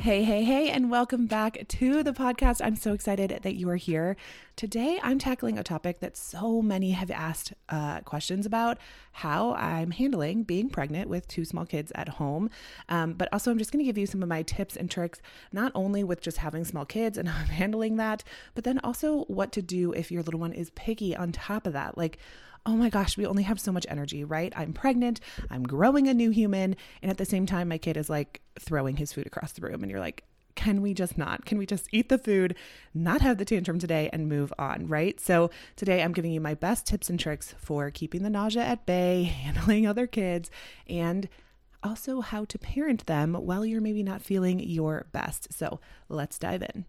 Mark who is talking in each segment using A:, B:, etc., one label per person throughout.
A: Hey, hey, hey, and welcome back to the podcast. I'm so excited that you are here. Today, I'm tackling a topic that so many have asked uh, questions about how I'm handling being pregnant with two small kids at home. Um, but also, I'm just going to give you some of my tips and tricks, not only with just having small kids and how I'm handling that, but then also what to do if your little one is picky on top of that. Like, oh my gosh, we only have so much energy, right? I'm pregnant, I'm growing a new human. And at the same time, my kid is like throwing his food across the room. And you're like, can we just not? Can we just eat the food, not have the tantrum today, and move on, right? So, today I'm giving you my best tips and tricks for keeping the nausea at bay, handling other kids, and also how to parent them while you're maybe not feeling your best. So, let's dive in.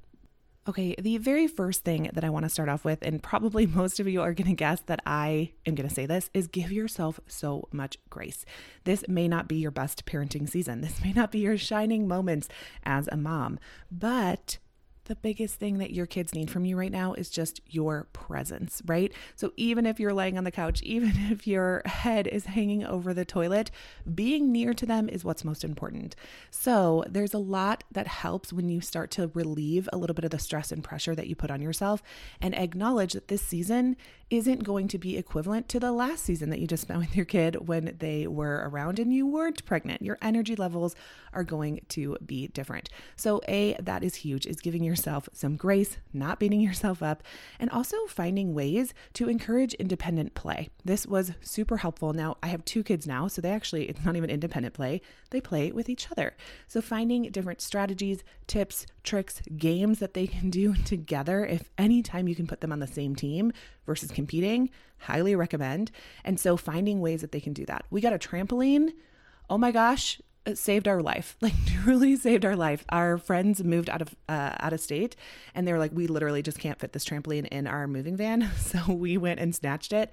A: Okay, the very first thing that I want to start off with, and probably most of you are going to guess that I am going to say this, is give yourself so much grace. This may not be your best parenting season. This may not be your shining moments as a mom, but the biggest thing that your kids need from you right now is just your presence, right? So even if you're laying on the couch, even if your head is hanging over the toilet, being near to them is what's most important. So there's a lot that helps when you start to relieve a little bit of the stress and pressure that you put on yourself and acknowledge that this season isn't going to be equivalent to the last season that you just spent with your kid when they were around and you weren't pregnant. Your energy levels are going to be different. So, A, that is huge, is giving yourself some grace, not beating yourself up, and also finding ways to encourage independent play. This was super helpful. Now, I have two kids now, so they actually, it's not even independent play, they play with each other. So, finding different strategies, tips, tricks, games that they can do together, if anytime you can put them on the same team versus competing, highly recommend. And so finding ways that they can do that. We got a trampoline. Oh my gosh, saved our life. Like truly saved our life. Our friends moved out of uh, out of state, and they were like, "We literally just can't fit this trampoline in our moving van." So we went and snatched it,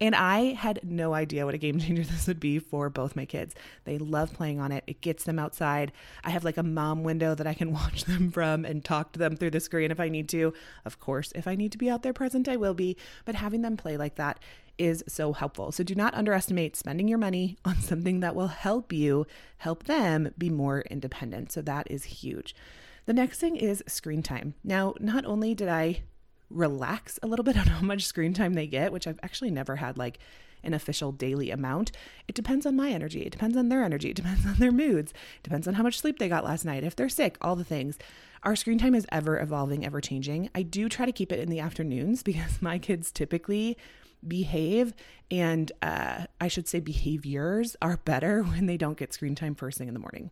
A: and I had no idea what a game changer this would be for both my kids. They love playing on it. It gets them outside. I have like a mom window that I can watch them from and talk to them through the screen if I need to. Of course, if I need to be out there present, I will be. But having them play like that is so helpful. So do not underestimate spending your money on something that will help you help them be more independent. So that is huge. The next thing is screen time. Now, not only did I relax a little bit on how much screen time they get, which I've actually never had like an official daily amount. It depends on my energy. It depends on their energy. It depends on their moods. It depends on how much sleep they got last night. If they're sick, all the things. Our screen time is ever evolving, ever changing. I do try to keep it in the afternoons because my kids typically behave and uh, I should say behaviors are better when they don't get screen time first thing in the morning.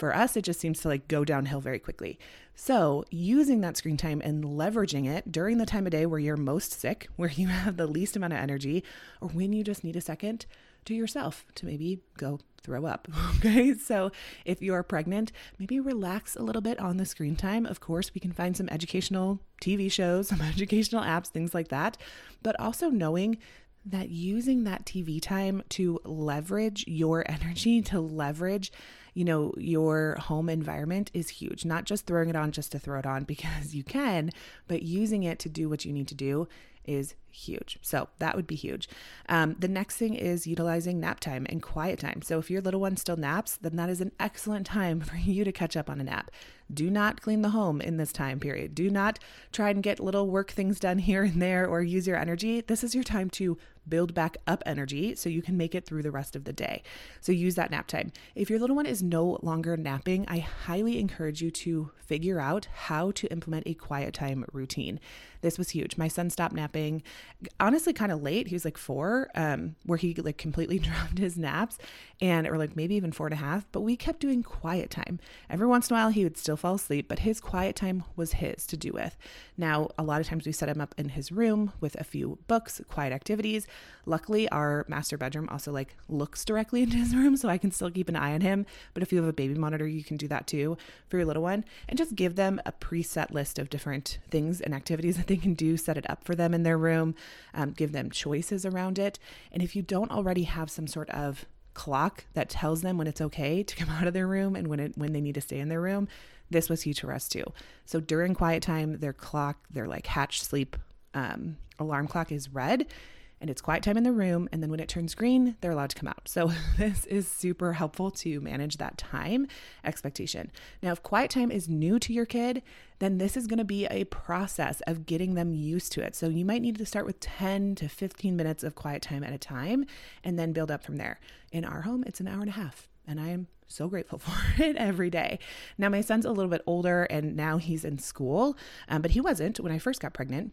A: For us, it just seems to like go downhill very quickly. So, using that screen time and leveraging it during the time of day where you're most sick, where you have the least amount of energy, or when you just need a second to yourself to maybe go throw up. Okay. So if you're pregnant, maybe relax a little bit on the screen time. Of course, we can find some educational TV shows, some educational apps, things like that. But also knowing that using that TV time to leverage your energy, to leverage, you know, your home environment is huge. Not just throwing it on just to throw it on because you can, but using it to do what you need to do is huge. So that would be huge. Um, the next thing is utilizing nap time and quiet time. So if your little one still naps, then that is an excellent time for you to catch up on a nap. Do not clean the home in this time period. Do not try and get little work things done here and there or use your energy. This is your time to build back up energy so you can make it through the rest of the day. So use that nap time. If your little one is no longer napping, I highly encourage you to figure out how to implement a quiet time routine. This was huge. My son stopped napping honestly kind of late. He was like four, um, where he like completely dropped his naps and or like maybe even four and a half, but we kept doing quiet time. Every once in a while he would still fall asleep, but his quiet time was his to do with. Now, a lot of times we set him up in his room with a few books, quiet activities. Luckily, our master bedroom also like looks directly into his room, so I can still keep an eye on him. But if you have a baby monitor, you can do that too for your little one and just give them a preset list of different things and activities that they can do, set it up for them in their room, um, give them choices around it. And if you don't already have some sort of clock that tells them when it's okay to come out of their room and when it when they need to stay in their room, this was huge for us too. So during quiet time, their clock, their like hatch sleep um, alarm clock is red and it's quiet time in the room. And then when it turns green, they're allowed to come out. So this is super helpful to manage that time expectation. Now, if quiet time is new to your kid, then this is going to be a process of getting them used to it. So you might need to start with 10 to 15 minutes of quiet time at a time and then build up from there. In our home, it's an hour and a half. And I am so grateful for it every day. Now, my son's a little bit older and now he's in school, um, but he wasn't when I first got pregnant.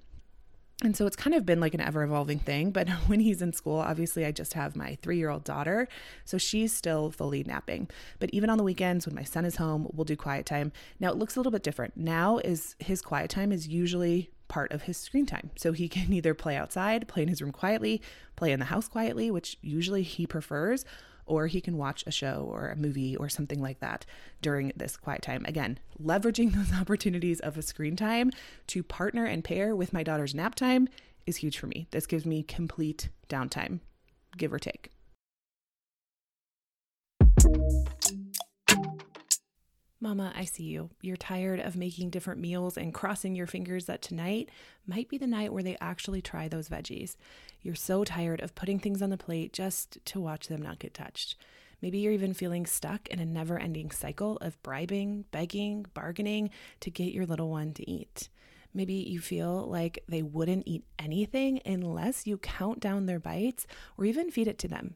A: And so it's kind of been like an ever evolving thing. But when he's in school, obviously, I just have my three year old daughter. So she's still fully napping. But even on the weekends when my son is home, we'll do quiet time. Now it looks a little bit different. Now is his quiet time is usually part of his screen time. So he can either play outside, play in his room quietly, play in the house quietly, which usually he prefers, or he can watch a show or a movie or something like that during this quiet time. Again, leveraging those opportunities of a screen time to partner and pair with my daughter's nap time is huge for me. This gives me complete downtime, give or take. Mama, I see you. You're tired of making different meals and crossing your fingers that tonight might be the night where they actually try those veggies. You're so tired of putting things on the plate just to watch them not get touched. Maybe you're even feeling stuck in a never ending cycle of bribing, begging, bargaining to get your little one to eat. Maybe you feel like they wouldn't eat anything unless you count down their bites or even feed it to them.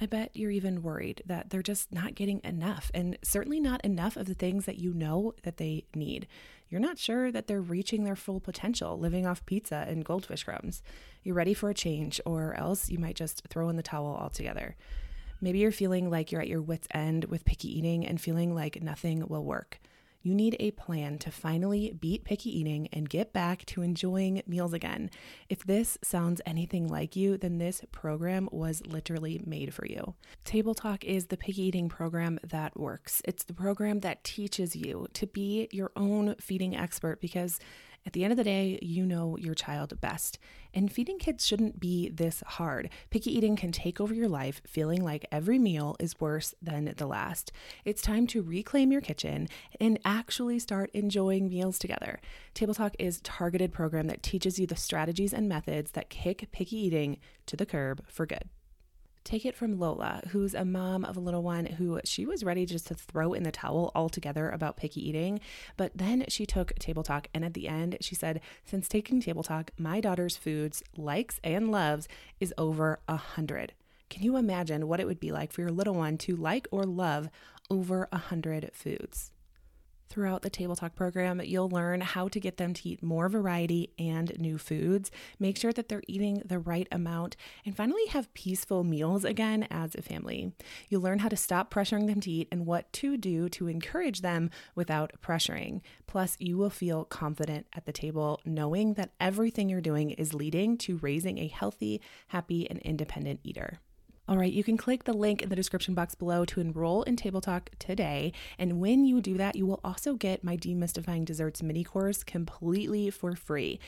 A: I bet you're even worried that they're just not getting enough, and certainly not enough of the things that you know that they need. You're not sure that they're reaching their full potential living off pizza and goldfish crumbs. You're ready for a change, or else you might just throw in the towel altogether. Maybe you're feeling like you're at your wits' end with picky eating and feeling like nothing will work. You need a plan to finally beat picky eating and get back to enjoying meals again. If this sounds anything like you, then this program was literally made for you. Table Talk is the picky eating program that works. It's the program that teaches you to be your own feeding expert because at the end of the day, you know your child best. And feeding kids shouldn't be this hard. Picky eating can take over your life, feeling like every meal is worse than the last. It's time to reclaim your kitchen and actually start enjoying meals together. Table Talk is a targeted program that teaches you the strategies and methods that kick picky eating to the curb for good. Take it from Lola, who's a mom of a little one who she was ready just to throw in the towel altogether about picky eating. But then she took Table Talk, and at the end, she said, Since taking Table Talk, my daughter's foods, likes, and loves is over a hundred. Can you imagine what it would be like for your little one to like or love over a hundred foods? Throughout the Table Talk program, you'll learn how to get them to eat more variety and new foods, make sure that they're eating the right amount, and finally have peaceful meals again as a family. You'll learn how to stop pressuring them to eat and what to do to encourage them without pressuring. Plus, you will feel confident at the table knowing that everything you're doing is leading to raising a healthy, happy, and independent eater. All right, you can click the link in the description box below to enroll in Table Talk today. And when you do that, you will also get my Demystifying Desserts mini course completely for free.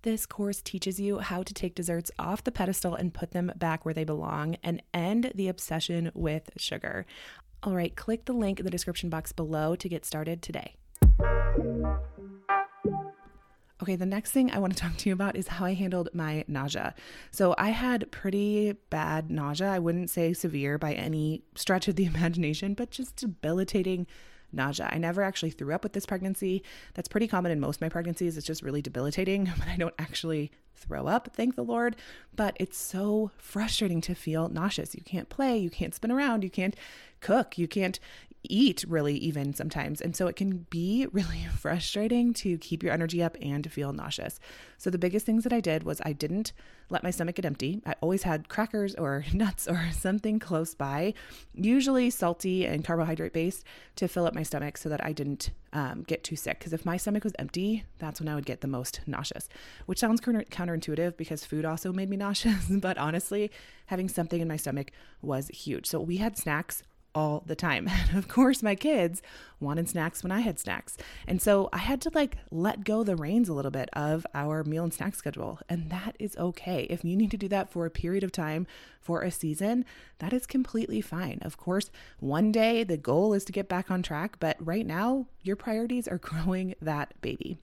A: This course teaches you how to take desserts off the pedestal and put them back where they belong and end the obsession with sugar. All right, click the link in the description box below to get started today. Okay, the next thing I want to talk to you about is how I handled my nausea. So, I had pretty bad nausea. I wouldn't say severe by any stretch of the imagination, but just debilitating nausea. I never actually threw up with this pregnancy. That's pretty common in most my pregnancies. It's just really debilitating, but I don't actually throw up, thank the Lord. But it's so frustrating to feel nauseous. You can't play, you can't spin around, you can't cook, you can't eat really even sometimes. And so it can be really frustrating to keep your energy up and to feel nauseous. So the biggest things that I did was I didn't let my stomach get empty. I always had crackers or nuts or something close by, usually salty and carbohydrate based, to fill up my stomach so that I didn't um, get too sick. Because if my stomach was empty, that's when I would get the most nauseous, which sounds counter- counterintuitive because food also made me nauseous. but honestly, having something in my stomach was huge. So we had snacks all the time. And of course, my kids wanted snacks when I had snacks. And so I had to like let go the reins a little bit of our meal and snack schedule. And that is okay. If you need to do that for a period of time, for a season, that is completely fine. Of course, one day the goal is to get back on track, but right now, your priorities are growing that baby.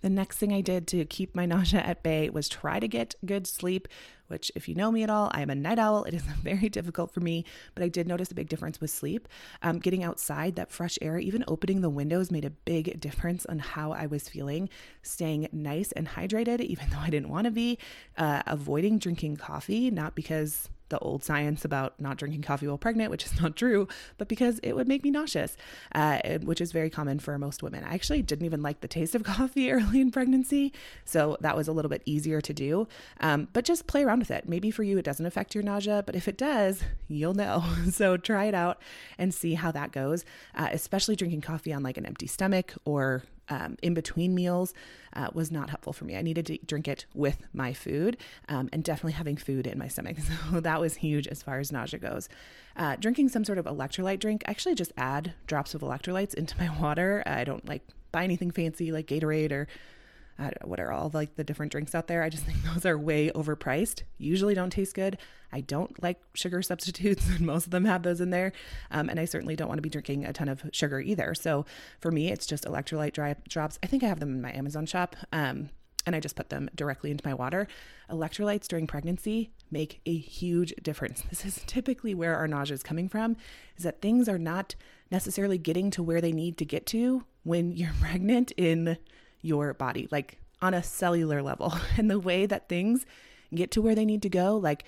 A: The next thing I did to keep my nausea at bay was try to get good sleep, which, if you know me at all, I am a night owl. It is very difficult for me, but I did notice a big difference with sleep. Um, getting outside, that fresh air, even opening the windows made a big difference on how I was feeling. Staying nice and hydrated, even though I didn't want to be. Uh, avoiding drinking coffee, not because the old science about not drinking coffee while pregnant, which is not true, but because it would make me nauseous, uh, which is very common for most women. I actually didn't even like the taste of coffee early in pregnancy, so that was a little bit easier to do. Um, but just play around with it. Maybe for you it doesn't affect your nausea, but if it does, you'll know. so try it out and see how that goes, uh, especially drinking coffee on like an empty stomach or um, in between meals uh, was not helpful for me. I needed to drink it with my food um, and definitely having food in my stomach. So that was huge as far as nausea goes. Uh, drinking some sort of electrolyte drink, I actually just add drops of electrolytes into my water. I don't like buy anything fancy like Gatorade or what are all like the different drinks out there. I just think those are way overpriced. Usually don't taste good. I don't like sugar substitutes, and most of them have those in there. Um, and I certainly don't want to be drinking a ton of sugar either. So for me, it's just electrolyte dry drops. I think I have them in my Amazon shop. Um, and I just put them directly into my water. Electrolytes during pregnancy make a huge difference. This is typically where our nausea is coming from, is that things are not necessarily getting to where they need to get to when you're pregnant in your body, like on a cellular level. And the way that things get to where they need to go, like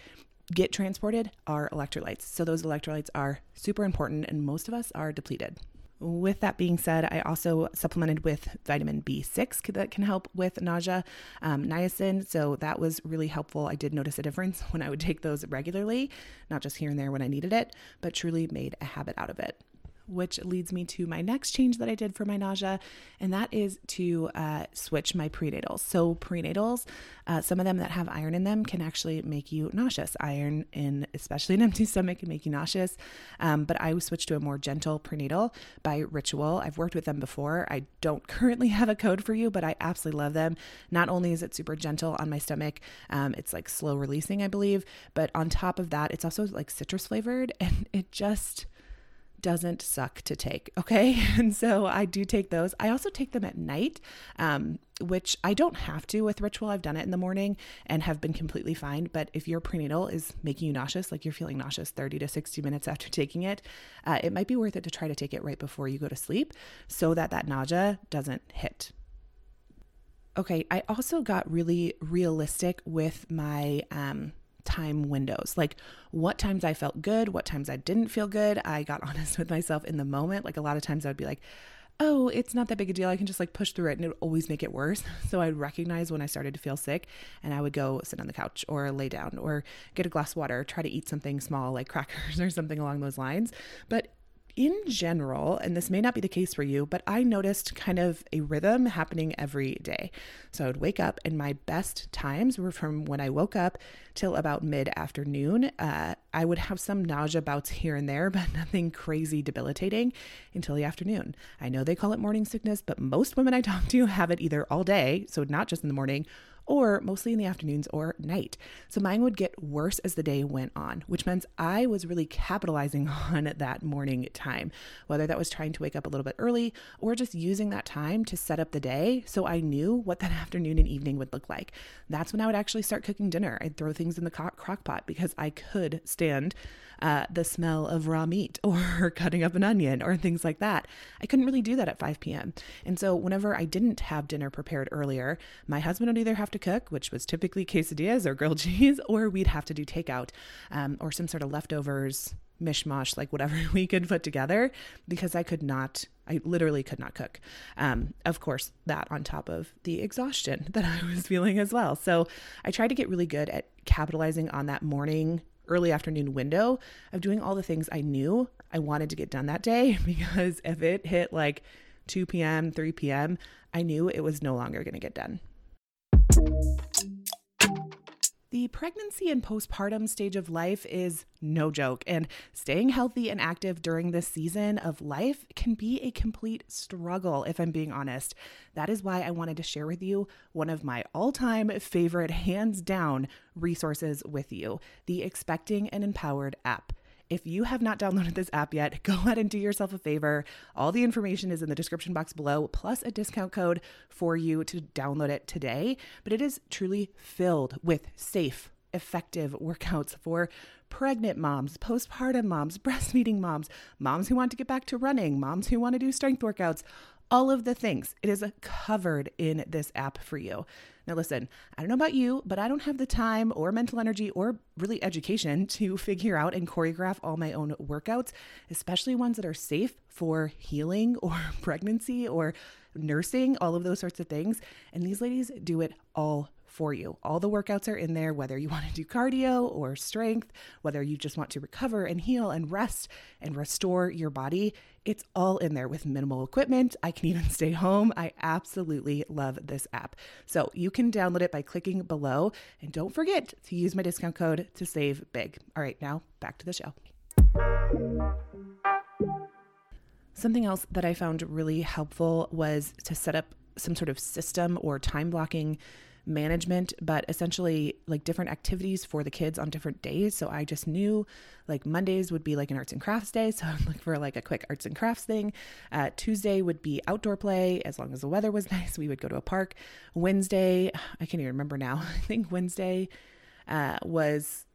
A: get transported, are electrolytes. So those electrolytes are super important, and most of us are depleted. With that being said, I also supplemented with vitamin B6 that can help with nausea, um, niacin. So that was really helpful. I did notice a difference when I would take those regularly, not just here and there when I needed it, but truly made a habit out of it which leads me to my next change that I did for my nausea, and that is to uh, switch my prenatals. So, prenatals, uh, some of them that have iron in them can actually make you nauseous. Iron in, especially an empty stomach, can make you nauseous. Um, but I switched to a more gentle prenatal by Ritual. I've worked with them before. I don't currently have a code for you, but I absolutely love them. Not only is it super gentle on my stomach, um, it's like slow releasing, I believe, but on top of that, it's also like citrus flavored, and it just doesn't suck to take. Okay. And so I do take those. I also take them at night, um, which I don't have to with ritual. I've done it in the morning and have been completely fine. But if your prenatal is making you nauseous, like you're feeling nauseous 30 to 60 minutes after taking it, uh, it might be worth it to try to take it right before you go to sleep so that that nausea doesn't hit. Okay. I also got really realistic with my, um, time windows like what times I felt good, what times I didn't feel good. I got honest with myself in the moment. Like a lot of times I would be like, oh, it's not that big a deal. I can just like push through it and it would always make it worse. So I'd recognize when I started to feel sick and I would go sit on the couch or lay down or get a glass of water, try to eat something small like crackers or something along those lines. But in general, and this may not be the case for you, but I noticed kind of a rhythm happening every day. So I would wake up, and my best times were from when I woke up till about mid afternoon. Uh, I would have some nausea bouts here and there, but nothing crazy debilitating until the afternoon. I know they call it morning sickness, but most women I talk to have it either all day, so not just in the morning, or mostly in the afternoons or night. So mine would get worse as the day went on, which meant I was really capitalizing on that morning time, whether that was trying to wake up a little bit early or just using that time to set up the day so I knew what that afternoon and evening would look like. That's when I would actually start cooking dinner. I'd throw things in the crock pot because I could stand uh, the smell of raw meat or cutting up an onion or things like that. I couldn't really do that at 5 p.m. And so whenever I didn't have dinner prepared earlier, my husband would either have to cook, which was typically quesadillas or grilled cheese, or we'd have to do takeout um, or some sort of leftovers mishmash, like whatever we could put together, because I could not, I literally could not cook. Um, of course, that on top of the exhaustion that I was feeling as well. So I tried to get really good at capitalizing on that morning, early afternoon window of doing all the things I knew I wanted to get done that day, because if it hit like 2 p.m., 3 p.m., I knew it was no longer going to get done. The pregnancy and postpartum stage of life is no joke, and staying healthy and active during this season of life can be a complete struggle, if I'm being honest. That is why I wanted to share with you one of my all time favorite, hands down, resources with you the Expecting and Empowered app. If you have not downloaded this app yet, go ahead and do yourself a favor. All the information is in the description box below, plus a discount code for you to download it today. But it is truly filled with safe, effective workouts for pregnant moms, postpartum moms, breastfeeding moms, moms who want to get back to running, moms who want to do strength workouts, all of the things. It is covered in this app for you. Now, listen, I don't know about you, but I don't have the time or mental energy or really education to figure out and choreograph all my own workouts, especially ones that are safe for healing or pregnancy or nursing, all of those sorts of things. And these ladies do it all for you. All the workouts are in there, whether you want to do cardio or strength, whether you just want to recover and heal and rest and restore your body. It's all in there with minimal equipment. I can even stay home. I absolutely love this app. So you can download it by clicking below. And don't forget to use my discount code to save big. All right, now back to the show. Something else that I found really helpful was to set up some sort of system or time blocking management, but essentially like different activities for the kids on different days. So I just knew like Mondays would be like an arts and crafts day. So I'm looking for like a quick arts and crafts thing. Uh, Tuesday would be outdoor play. As long as the weather was nice, we would go to a park. Wednesday, I can't even remember now. I think Wednesday uh, was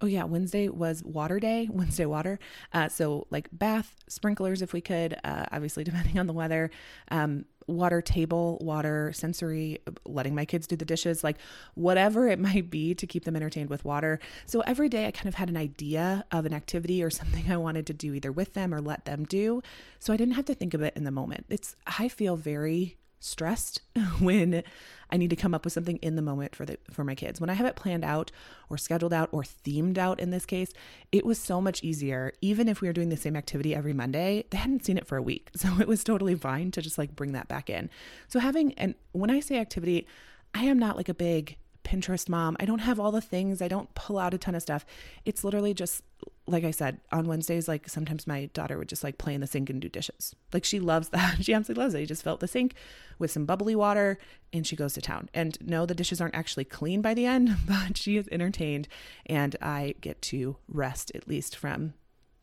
A: Oh yeah, Wednesday was water day, Wednesday water. Uh, so like bath, sprinklers if we could, uh, obviously depending on the weather. Um, water table, water sensory, letting my kids do the dishes, like whatever it might be to keep them entertained with water. So every day I kind of had an idea of an activity or something I wanted to do either with them or let them do. So I didn't have to think of it in the moment. It's, I feel very stressed when I need to come up with something in the moment for the for my kids. When I have it planned out or scheduled out or themed out in this case, it was so much easier. Even if we were doing the same activity every Monday, they hadn't seen it for a week. So it was totally fine to just like bring that back in. So having and when I say activity, I am not like a big Pinterest mom. I don't have all the things. I don't pull out a ton of stuff. It's literally just like I said, on Wednesdays, like sometimes my daughter would just like play in the sink and do dishes. Like she loves that. She absolutely loves it. She just filled the sink with some bubbly water and she goes to town. And no, the dishes aren't actually clean by the end, but she is entertained and I get to rest at least from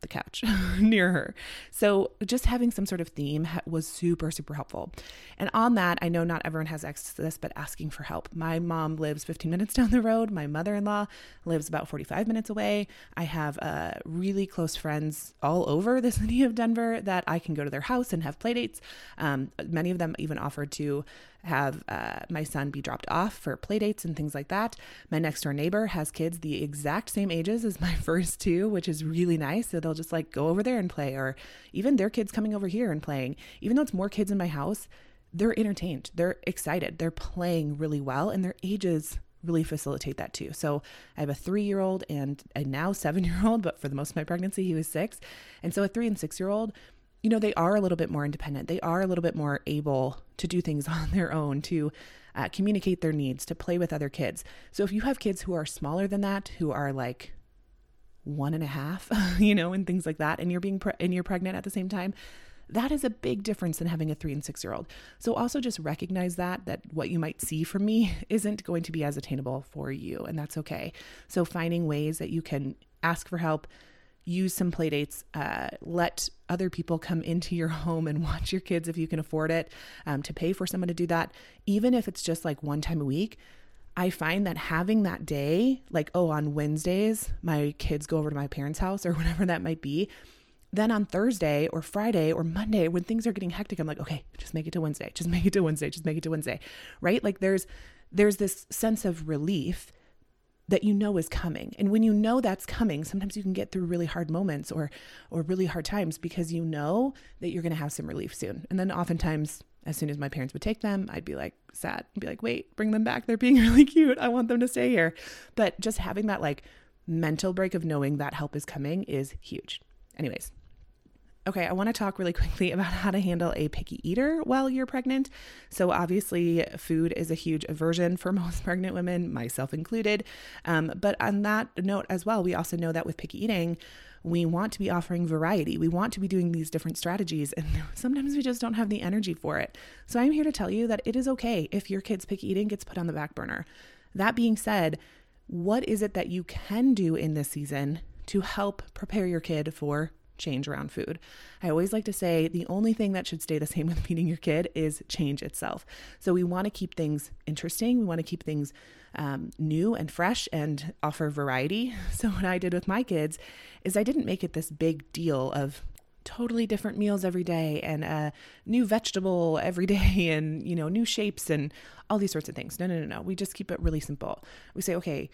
A: the couch near her. So just having some sort of theme was super, super helpful. And on that, I know not everyone has access to this, but asking for help. My mom lives 15 minutes down the road. My mother in law lives about 45 minutes away. I have uh, really close friends all over the city of Denver that I can go to their house and have playdates. Um, many of them even offered to have uh, my son be dropped off for play dates and things like that. My next door neighbor has kids the exact same ages as my first two, which is really nice. So they'll just like go over there and play, or even their kids coming over here and playing. Even though it's more kids in my house, they're entertained, they're excited, they're playing really well, and their ages really facilitate that too. So I have a three year old and a now seven year old, but for the most of my pregnancy, he was six. And so a three and six year old you know, they are a little bit more independent. They are a little bit more able to do things on their own, to uh, communicate their needs, to play with other kids. So if you have kids who are smaller than that, who are like one and a half, you know, and things like that, and you're being pre- and you're pregnant at the same time, that is a big difference than having a three and six year old. So also just recognize that that what you might see from me isn't going to be as attainable for you, and that's okay. So finding ways that you can ask for help use some play dates, uh, let other people come into your home and watch your kids if you can afford it, um, to pay for someone to do that, even if it's just like one time a week. I find that having that day, like, oh, on Wednesdays, my kids go over to my parents' house or whatever that might be. Then on Thursday or Friday or Monday, when things are getting hectic, I'm like, okay, just make it to Wednesday, just make it to Wednesday, just make it to Wednesday, right? Like, there's there's this sense of relief that you know is coming. And when you know that's coming, sometimes you can get through really hard moments or or really hard times because you know that you're going to have some relief soon. And then oftentimes as soon as my parents would take them, I'd be like sad and be like, "Wait, bring them back. They're being really cute. I want them to stay here." But just having that like mental break of knowing that help is coming is huge. Anyways, Okay, I want to talk really quickly about how to handle a picky eater while you're pregnant. So, obviously, food is a huge aversion for most pregnant women, myself included. Um, but on that note as well, we also know that with picky eating, we want to be offering variety. We want to be doing these different strategies, and sometimes we just don't have the energy for it. So, I'm here to tell you that it is okay if your kid's picky eating gets put on the back burner. That being said, what is it that you can do in this season to help prepare your kid for change around food. I always like to say the only thing that should stay the same with feeding your kid is change itself. So we want to keep things interesting. We want to keep things um, new and fresh and offer variety. So what I did with my kids is I didn't make it this big deal of totally different meals every day and a new vegetable every day and you know new shapes and all these sorts of things. No, no, no, no. We just keep it really simple. We say, okay,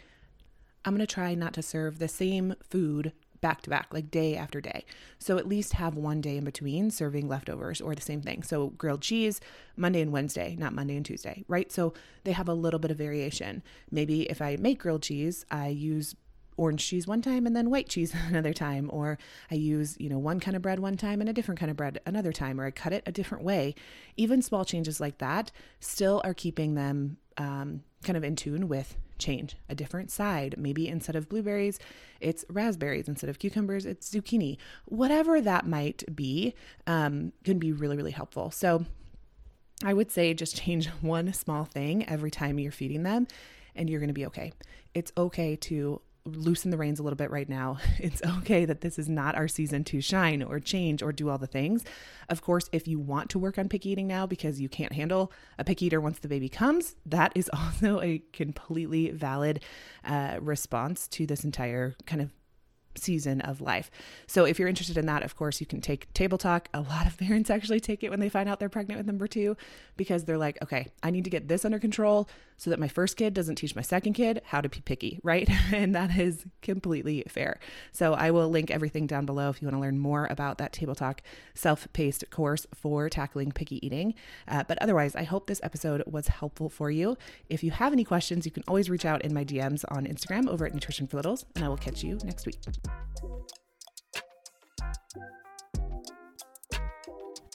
A: I'm going to try not to serve the same food back to back, like day after day. So at least have one day in between serving leftovers or the same thing. So grilled cheese, Monday and Wednesday, not Monday and Tuesday, right? So they have a little bit of variation. Maybe if I make grilled cheese, I use orange cheese one time and then white cheese another time or i use you know one kind of bread one time and a different kind of bread another time or i cut it a different way even small changes like that still are keeping them um, kind of in tune with change a different side. Maybe instead of blueberries, it's raspberries. Instead of cucumbers, it's zucchini. Whatever that might be um, can be really, really helpful. So I would say just change one small thing every time you're feeding them, and you're going to be okay. It's okay to loosen the reins a little bit right now. It's okay that this is not our season to shine or change or do all the things. Of course, if you want to work on picky eating now because you can't handle a picky eater once the baby comes, that is also a completely valid uh, response to this entire kind of season of life. So if you're interested in that, of course, you can take table talk. A lot of parents actually take it when they find out they're pregnant with number 2 because they're like, "Okay, I need to get this under control so that my first kid doesn't teach my second kid how to be picky, right?" and that is completely fair. So I will link everything down below if you want to learn more about that table talk self-paced course for tackling picky eating. Uh, but otherwise, I hope this episode was helpful for you. If you have any questions, you can always reach out in my DMs on Instagram over at Nutrition for Littles, and I will catch you next week.